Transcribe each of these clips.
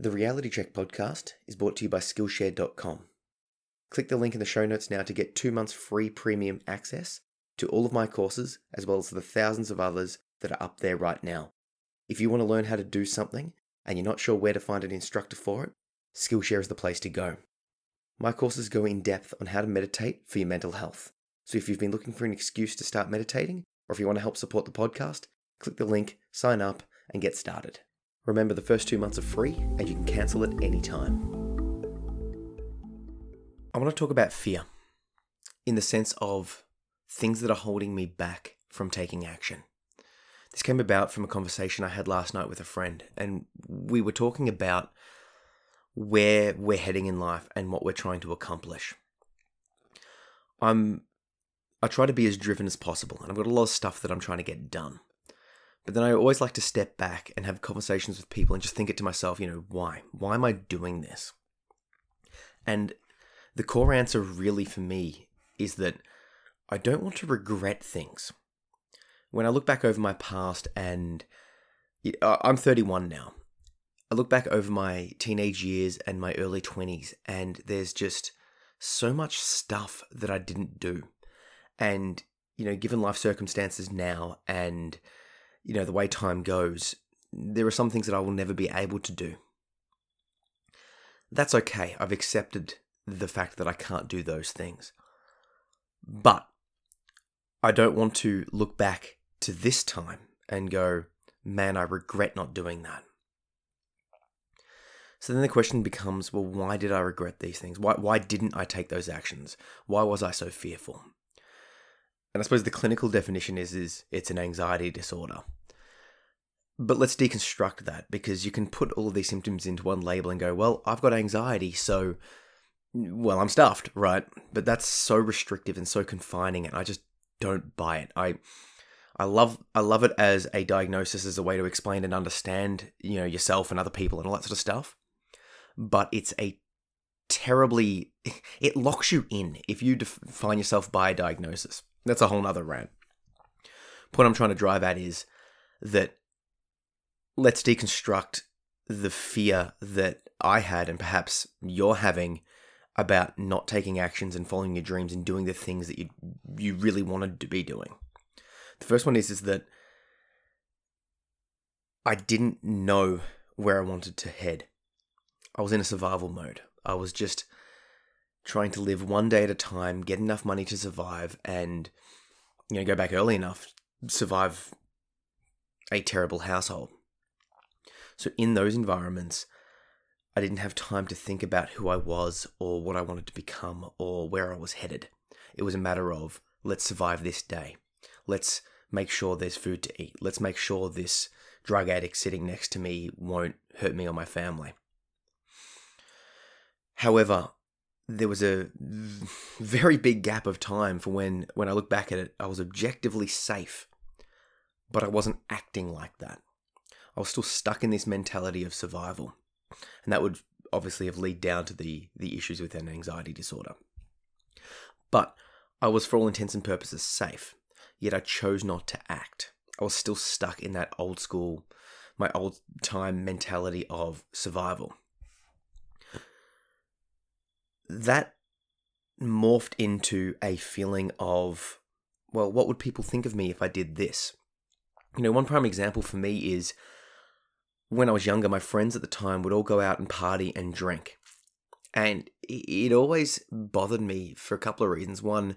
The Reality Check podcast is brought to you by Skillshare.com. Click the link in the show notes now to get two months free premium access to all of my courses, as well as the thousands of others that are up there right now. If you want to learn how to do something and you're not sure where to find an instructor for it, Skillshare is the place to go. My courses go in depth on how to meditate for your mental health. So if you've been looking for an excuse to start meditating, or if you want to help support the podcast, click the link, sign up, and get started. Remember, the first two months are free and you can cancel at any time. I want to talk about fear in the sense of things that are holding me back from taking action. This came about from a conversation I had last night with a friend, and we were talking about where we're heading in life and what we're trying to accomplish. I'm I try to be as driven as possible, and I've got a lot of stuff that I'm trying to get done. But then I always like to step back and have conversations with people and just think it to myself, you know, why? Why am I doing this? And the core answer really for me is that I don't want to regret things. When I look back over my past and uh, I'm 31 now, I look back over my teenage years and my early 20s, and there's just so much stuff that I didn't do. And, you know, given life circumstances now and you know, the way time goes, there are some things that I will never be able to do. That's okay. I've accepted the fact that I can't do those things. But I don't want to look back to this time and go, man, I regret not doing that. So then the question becomes, well, why did I regret these things? Why, why didn't I take those actions? Why was I so fearful? And I suppose the clinical definition is is it's an anxiety disorder. But let's deconstruct that because you can put all of these symptoms into one label and go, well, I've got anxiety, so well, I'm stuffed, right? But that's so restrictive and so confining and I just don't buy it. I I love I love it as a diagnosis as a way to explain and understand, you know, yourself and other people and all that sort of stuff. But it's a terribly it locks you in if you define yourself by a diagnosis. That's a whole nother rant. Point I'm trying to drive at is that let's deconstruct the fear that I had and perhaps you're having about not taking actions and following your dreams and doing the things that you you really wanted to be doing. The first one is is that I didn't know where I wanted to head. I was in a survival mode. I was just trying to live one day at a time, get enough money to survive, and you know go back early enough, survive a terrible household. So in those environments, I didn't have time to think about who I was or what I wanted to become or where I was headed. It was a matter of let's survive this day. Let's make sure there's food to eat. Let's make sure this drug addict sitting next to me won't hurt me or my family. However, there was a very big gap of time for when when I look back at it, I was objectively safe, but I wasn't acting like that. I was still stuck in this mentality of survival, and that would obviously have lead down to the the issues with an anxiety disorder. But I was, for all intents and purposes, safe. Yet I chose not to act. I was still stuck in that old school, my old time mentality of survival that morphed into a feeling of, well, what would people think of me if I did this? You know, one prime example for me is when I was younger, my friends at the time would all go out and party and drink. And it always bothered me for a couple of reasons. One,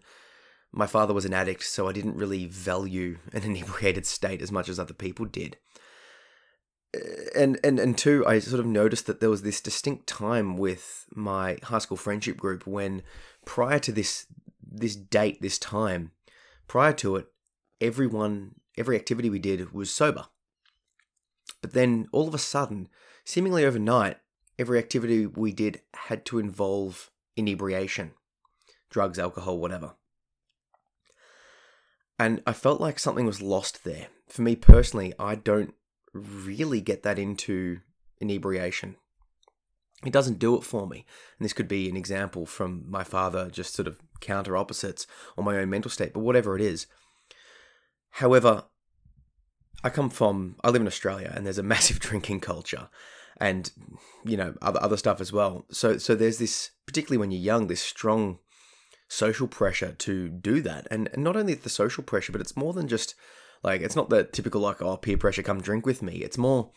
my father was an addict, so I didn't really value an inebriated state as much as other people did and and and two, I sort of noticed that there was this distinct time with my high school friendship group when prior to this this date, this time, prior to it, everyone every activity we did was sober. But then all of a sudden, seemingly overnight, every activity we did had to involve inebriation, drugs, alcohol, whatever. And I felt like something was lost there. For me personally, I don't really get that into inebriation. It doesn't do it for me. And this could be an example from my father, just sort of counter opposites or my own mental state, but whatever it is. However, I come from, I live in Australia and there's a massive drinking culture. and you know other other stuff as well. So so there's this particularly when you're young, this strong social pressure to do that, and, and not only the social pressure, but it's more than just like it's not the typical like oh peer pressure, come drink with me. It's more,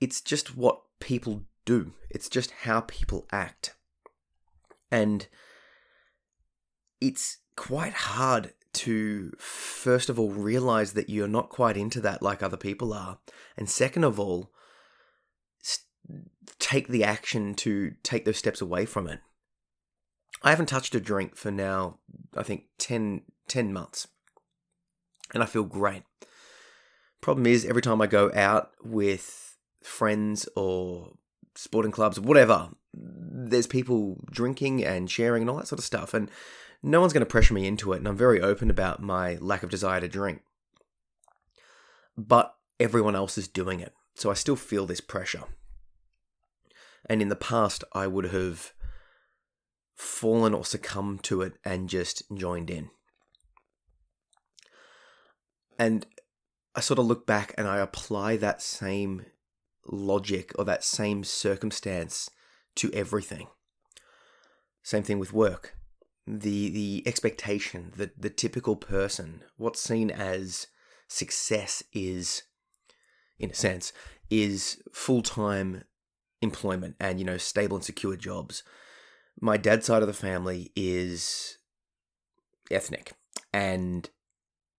it's just what people do. It's just how people act, and it's quite hard to first of all realize that you're not quite into that like other people are, and second of all take the action to take those steps away from it. I haven't touched a drink for now, I think 10, 10 months. And I feel great. Problem is, every time I go out with friends or sporting clubs, whatever, there's people drinking and sharing and all that sort of stuff. And no one's going to pressure me into it. And I'm very open about my lack of desire to drink. But everyone else is doing it. So I still feel this pressure. And in the past, I would have fallen or succumbed to it and just joined in. And I sort of look back and I apply that same logic or that same circumstance to everything. Same thing with work. The the expectation, that the typical person, what's seen as success is in a sense is full-time employment and you know stable and secure jobs. My dad's side of the family is ethnic, and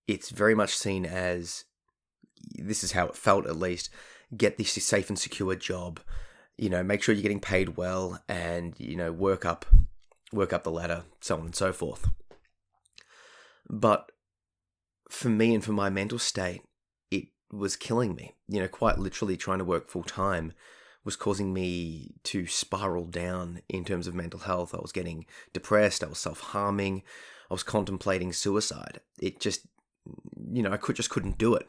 it's very much seen as this is how it felt at least. Get this safe and secure job, you know, make sure you're getting paid well, and you know work up, work up the ladder, so on and so forth. But for me and for my mental state, it was killing me. You know, quite literally trying to work full time was causing me to spiral down in terms of mental health. I was getting depressed, I was self harming, I was contemplating suicide. It just, you know, I could just couldn't do it.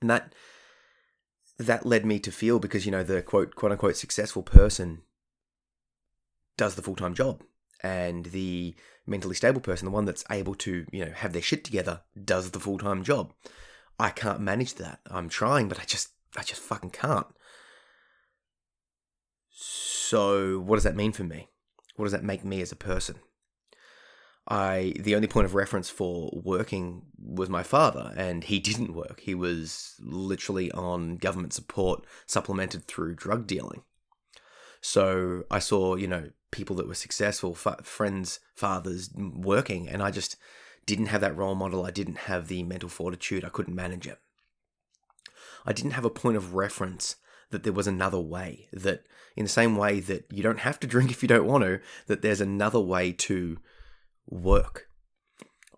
And that that led me to feel because you know the quote quote unquote successful person does the full time job, and the mentally stable person, the one that's able to you know have their shit together, does the full time job. I can't manage that. I'm trying, but I just I just fucking can't. So, what does that mean for me? What does that make me as a person? I the only point of reference for working was my father, and he didn't work. He was literally on government support, supplemented through drug dealing. So I saw, you know, people that were successful, fa- friends, fathers working, and I just didn't have that role model. I didn't have the mental fortitude. I couldn't manage it. I didn't have a point of reference that there was another way. That in the same way that you don't have to drink if you don't want to, that there's another way to work.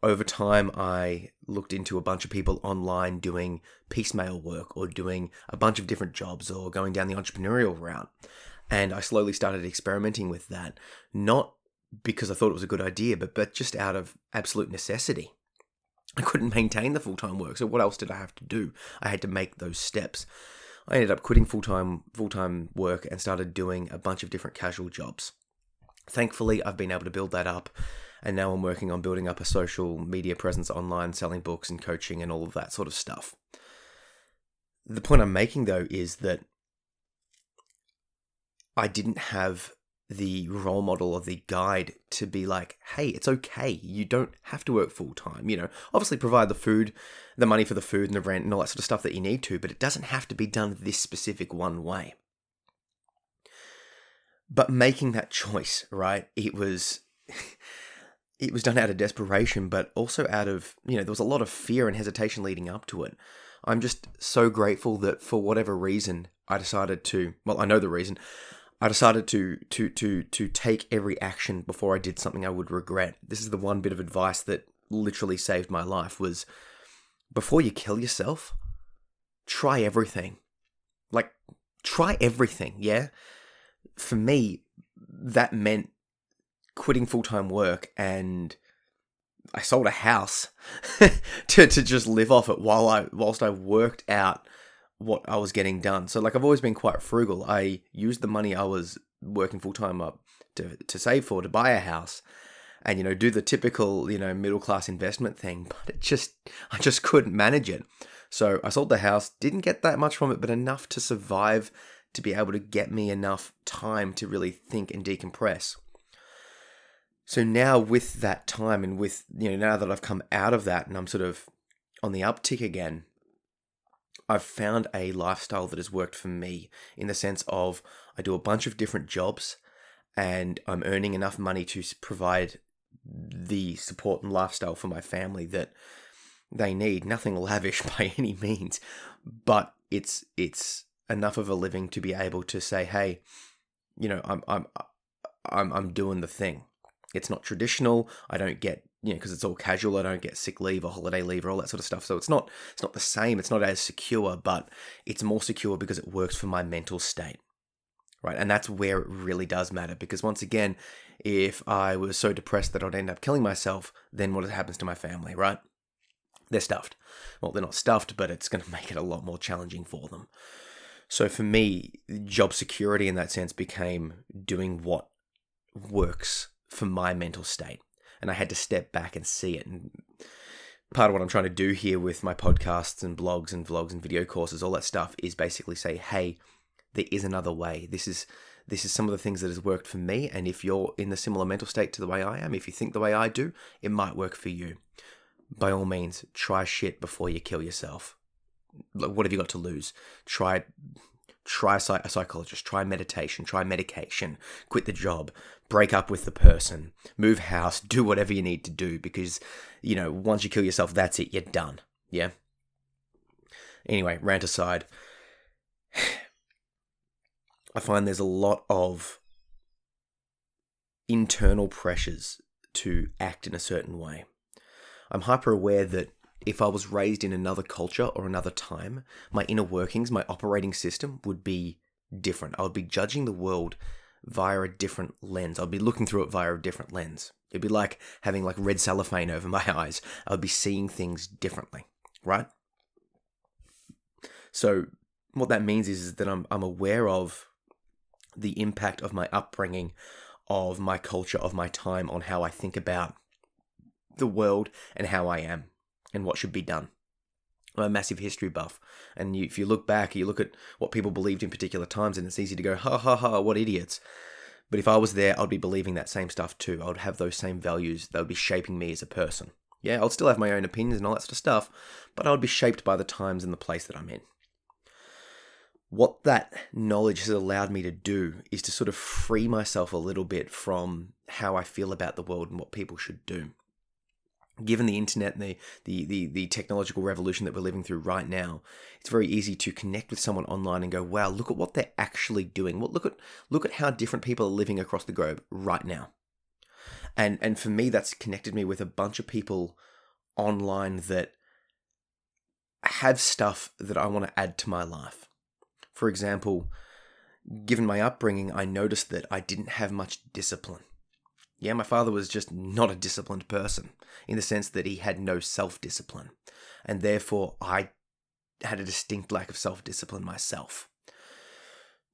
Over time, I looked into a bunch of people online doing piecemeal work or doing a bunch of different jobs or going down the entrepreneurial route. And I slowly started experimenting with that, not because I thought it was a good idea, but, but just out of absolute necessity. I couldn't maintain the full time work, so what else did I have to do? I had to make those steps. I ended up quitting full time full time work and started doing a bunch of different casual jobs. Thankfully, I've been able to build that up, and now I'm working on building up a social media presence online, selling books and coaching and all of that sort of stuff. The point I'm making though is that I didn't have the role model or the guide to be like, hey, it's okay. You don't have to work full time. You know, obviously provide the food, the money for the food and the rent and all that sort of stuff that you need to, but it doesn't have to be done this specific one way. But making that choice, right? It was. it was done out of desperation, but also out of, you know, there was a lot of fear and hesitation leading up to it. I'm just so grateful that for whatever reason, I decided to, well, I know the reason, I decided to to to to take every action before I did something I would regret. This is the one bit of advice that literally saved my life was before you kill yourself, try everything. Like try everything, yeah? For me, that meant quitting full-time work and I sold a house to to just live off it while I whilst I worked out what I was getting done. So like I've always been quite frugal. I used the money I was working full time up to to save for to buy a house and you know do the typical, you know, middle class investment thing, but it just I just couldn't manage it. So I sold the house, didn't get that much from it, but enough to survive to be able to get me enough time to really think and decompress. So now with that time and with you know now that I've come out of that and I'm sort of on the uptick again, I've found a lifestyle that has worked for me in the sense of I do a bunch of different jobs and I'm earning enough money to provide the support and lifestyle for my family that they need. Nothing lavish by any means, but it's it's enough of a living to be able to say, "Hey, you know, I'm I'm I'm I'm doing the thing." It's not traditional. I don't get you know because it's all casual. I don't get sick leave or holiday leave or all that sort of stuff. So it's not it's not the same. It's not as secure, but it's more secure because it works for my mental state right? And that's where it really does matter because once again, if I was so depressed that I'd end up killing myself, then what happens to my family, right? They're stuffed. Well, they're not stuffed, but it's going to make it a lot more challenging for them. So for me, job security in that sense became doing what works for my mental state. And I had to step back and see it. And part of what I'm trying to do here with my podcasts and blogs and vlogs and video courses, all that stuff, is basically say, hey, there is another way. This is this is some of the things that has worked for me. And if you're in the similar mental state to the way I am, if you think the way I do, it might work for you. By all means, try shit before you kill yourself. Like, what have you got to lose? Try try a psychologist, try meditation, try medication, quit the job, break up with the person, move house, do whatever you need to do because, you know, once you kill yourself, that's it, you're done. Yeah? Anyway, rant aside. I find there's a lot of internal pressures to act in a certain way. I'm hyper aware that if I was raised in another culture or another time, my inner workings, my operating system would be different. I would be judging the world via a different lens. I'd be looking through it via a different lens. It'd be like having like red cellophane over my eyes. I would be seeing things differently, right? So what that means is, is that I'm I'm aware of the impact of my upbringing, of my culture, of my time on how I think about the world and how I am and what should be done. I'm a massive history buff, and you, if you look back, you look at what people believed in particular times, and it's easy to go, ha ha ha, what idiots. But if I was there, I'd be believing that same stuff too. I would have those same values that would be shaping me as a person. Yeah, I'll still have my own opinions and all that sort of stuff, but I would be shaped by the times and the place that I'm in what that knowledge has allowed me to do is to sort of free myself a little bit from how I feel about the world and what people should do. Given the internet and the, the, the, the, technological revolution that we're living through right now, it's very easy to connect with someone online and go, wow, look at what they're actually doing. What look at look at how different people are living across the globe right now. And and for me, that's connected me with a bunch of people online that have stuff that I want to add to my life for example, given my upbringing, I noticed that I didn't have much discipline. Yeah, my father was just not a disciplined person in the sense that he had no self discipline. And therefore, I had a distinct lack of self discipline myself.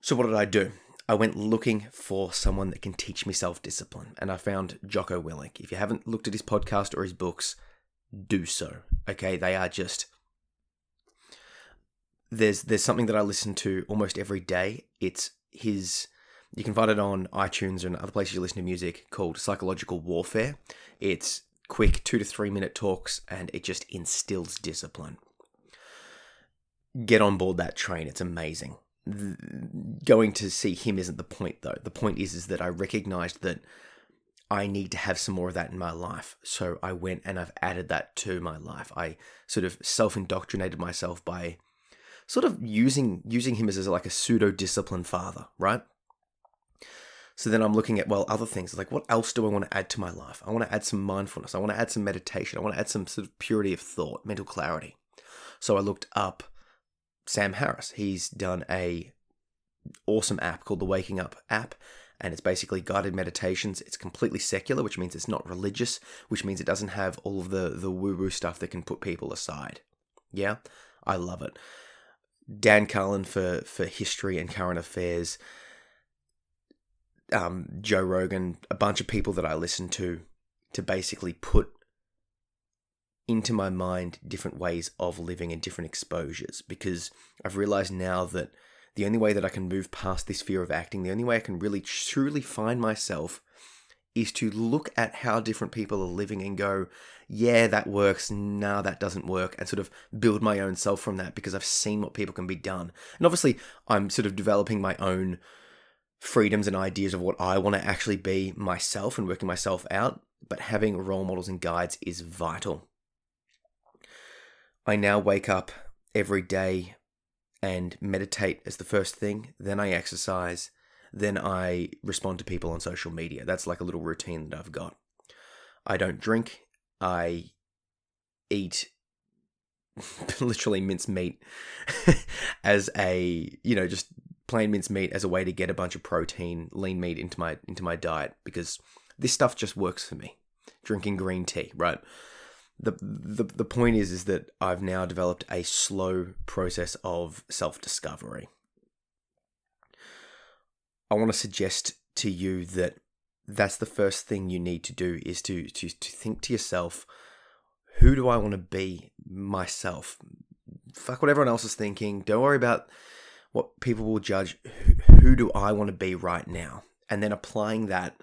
So, what did I do? I went looking for someone that can teach me self discipline, and I found Jocko Willink. If you haven't looked at his podcast or his books, do so. Okay, they are just there's there's something that I listen to almost every day. It's his. You can find it on iTunes and other places you listen to music called Psychological Warfare. It's quick two to three minute talks and it just instills discipline. Get on board that train. It's amazing. Going to see him isn't the point though. The point is is that I recognized that I need to have some more of that in my life. So I went and I've added that to my life. I sort of self indoctrinated myself by sort of using using him as, as like a pseudo discipline father, right? So then I'm looking at well other things like what else do I want to add to my life? I want to add some mindfulness. I want to add some meditation. I want to add some sort of purity of thought, mental clarity. So I looked up Sam Harris. He's done a awesome app called the Waking Up app and it's basically guided meditations. It's completely secular, which means it's not religious, which means it doesn't have all of the the woo woo stuff that can put people aside. Yeah, I love it. Dan Carlin for for history and current affairs, um, Joe Rogan, a bunch of people that I listen to to basically put into my mind different ways of living and different exposures because I've realized now that the only way that I can move past this fear of acting, the only way I can really truly find myself is to look at how different people are living and go, yeah, that works. Nah, that doesn't work. And sort of build my own self from that because I've seen what people can be done. And obviously, I'm sort of developing my own freedoms and ideas of what I want to actually be myself and working myself out. But having role models and guides is vital. I now wake up every day and meditate as the first thing. Then I exercise. Then I respond to people on social media. That's like a little routine that I've got. I don't drink. I eat literally minced meat as a, you know, just plain minced meat as a way to get a bunch of protein, lean meat into my into my diet because this stuff just works for me. Drinking green tea, right? the, the the point is is that I've now developed a slow process of self discovery. I want to suggest to you that that's the first thing you need to do is to to to think to yourself, who do I want to be myself? Fuck what everyone else is thinking. Don't worry about what people will judge. Who, who do I want to be right now? And then applying that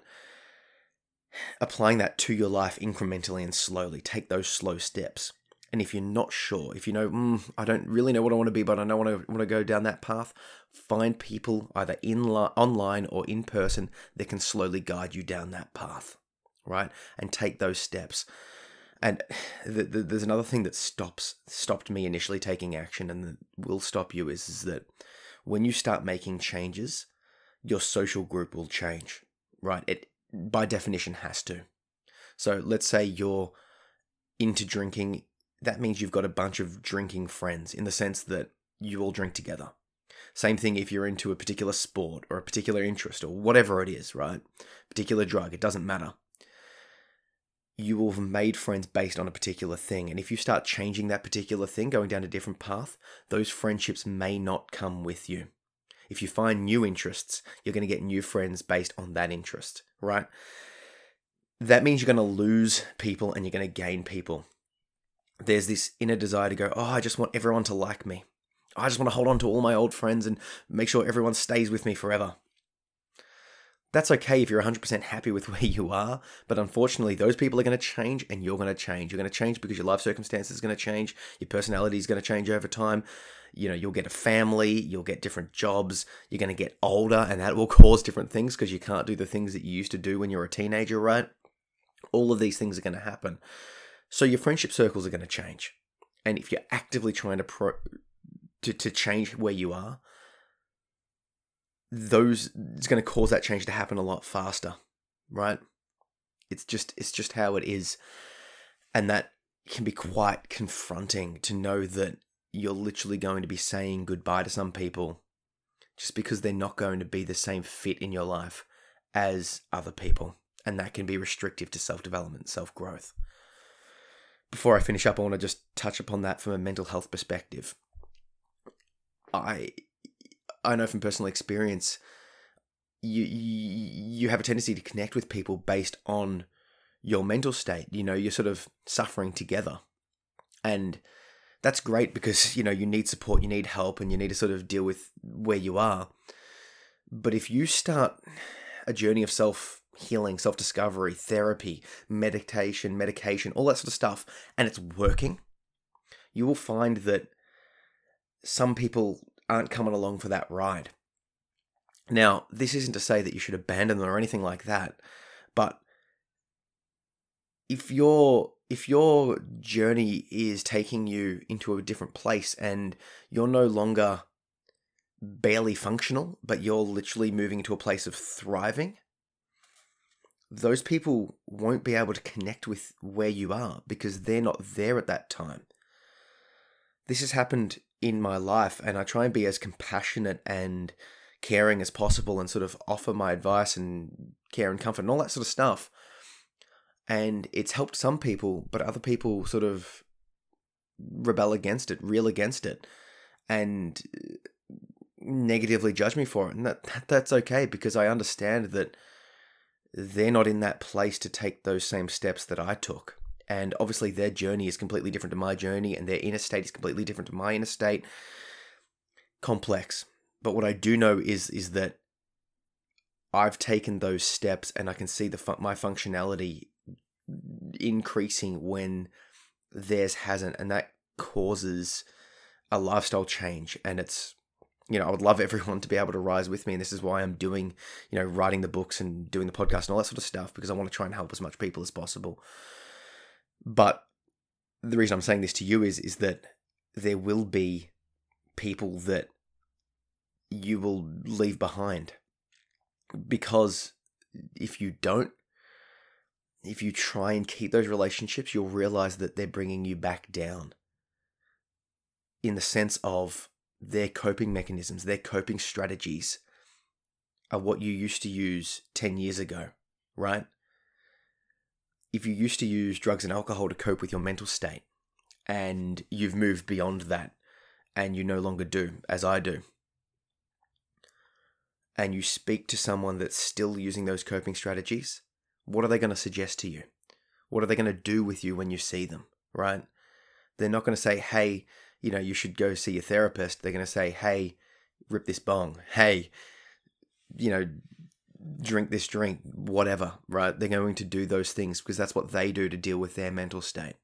applying that to your life incrementally and slowly. Take those slow steps. And if you're not sure, if you know, mm, I don't really know what I want to be, but I know I want to, want to go down that path, find people either in li- online or in person that can slowly guide you down that path, right? And take those steps. And the, the, there's another thing that stops stopped me initially taking action, and will stop you is, is that when you start making changes, your social group will change, right? It by definition has to. So let's say you're into drinking, that means you've got a bunch of drinking friends in the sense that you all drink together. Same thing if you're into a particular sport or a particular interest or whatever it is, right? Particular drug, it doesn't matter. You will have made friends based on a particular thing. And if you start changing that particular thing, going down a different path, those friendships may not come with you. If you find new interests, you're going to get new friends based on that interest, right? That means you're going to lose people and you're going to gain people. There's this inner desire to go, oh, I just want everyone to like me. I just want to hold on to all my old friends and make sure everyone stays with me forever. That's okay if you're 100% happy with where you are, but unfortunately, those people are going to change and you're going to change. You're going to change because your life circumstances are going to change, your personality is going to change over time. You know you'll get a family you'll get different jobs you're going to get older and that will cause different things because you can't do the things that you used to do when you're a teenager right? All of these things are going to happen. So your friendship circles are going to change. And if you're actively trying to pro to, to change where you are those it's going to cause that change to happen a lot faster right it's just it's just how it is and that can be quite confronting to know that you're literally going to be saying goodbye to some people just because they're not going to be the same fit in your life as other people. And that can be restrictive to self development, self growth. Before I finish up, I want to just touch upon that from a mental health perspective. I I know from personal experience, you you have a tendency to connect with people based on your mental state. You know, you're sort of suffering together, and that's great because you know you need support, you need help, and you need to sort of deal with where you are. But if you start a journey of self healing, self discovery, therapy, meditation, medication, all that sort of stuff, and it's working, you will find that some people aren't coming along for that ride. Now, this isn't to say that you should abandon them or anything like that, but if you're if your journey is taking you into a different place and you're no longer barely functional, but you're literally moving into a place of thriving, those people won't be able to connect with where you are because they're not there at that time. This has happened in my life, and I try and be as compassionate and caring as possible and sort of offer my advice and care and comfort and all that sort of stuff and it's helped some people, but other people sort of rebel against it, reel against it, and uh, negatively judge me for it. And that, that that's okay because I understand that they're not in that place to take those same steps that I took. And obviously, their journey is completely different to my journey, and their inner state is completely different to my inner state. Complex. But what I do know is is that I've taken those steps, and I can see the fun- my functionality increasing when theirs hasn't, and that causes a lifestyle change. And it's you know, I would love everyone to be able to rise with me. And this is why I'm doing, you know, writing the books and doing the podcast and all that sort of stuff because I want to try and help as much people as possible. But the reason I'm saying this to you is is that there will be people that you will leave behind because if you don't if you try and keep those relationships you'll realize that they're bringing you back down in the sense of their coping mechanisms, their coping strategies are what you used to use 10 years ago, right? If you used to use drugs and alcohol to cope with your mental state and you've moved beyond that and you no longer do, as I do, and you speak to someone that's still using those coping strategies, what are they going to suggest to you? What are they going to do with you when you see them, right? They're not going to say, hey, you know, you should go see your therapist, they're going to say, hey, rip this bong. Hey, you know, drink this drink, whatever, right? They're going to do those things because that's what they do to deal with their mental state.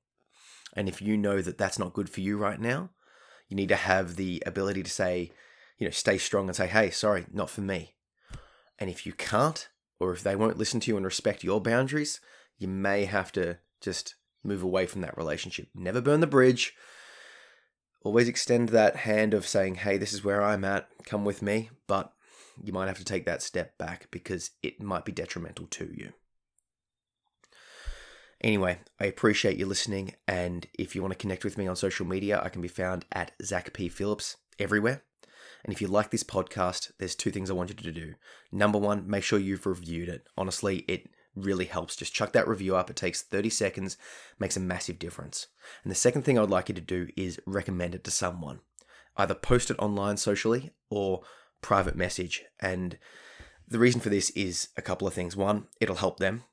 And if you know that that's not good for you right now, you need to have the ability to say, you know, stay strong and say, hey, sorry, not for me. And if you can't, or if they won't listen to you and respect your boundaries, you may have to just move away from that relationship. Never burn the bridge, always extend that hand of saying, hey, this is where I'm at, come with me, but you might have to take that step back because it might be detrimental to you. Anyway, I appreciate you listening, and if you want to connect with me on social media, I can be found at Zach P. Phillips everywhere. And if you like this podcast, there's two things I want you to do. Number one, make sure you've reviewed it. Honestly, it really helps. Just chuck that review up. It takes 30 seconds, makes a massive difference. And the second thing I would like you to do is recommend it to someone. Either post it online socially or private message. And the reason for this is a couple of things. One, it'll help them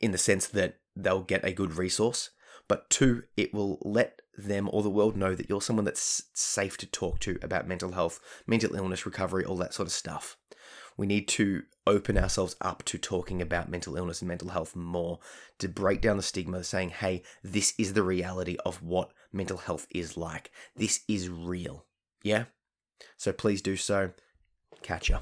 in the sense that they'll get a good resource. But two, it will let them or the world know that you're someone that's safe to talk to about mental health, mental illness, recovery, all that sort of stuff we need to open ourselves up to talking about mental illness and mental health more, to break down the stigma, saying, hey, this is the reality of what mental health is like. This is real. Yeah? So please do so. Catch ya.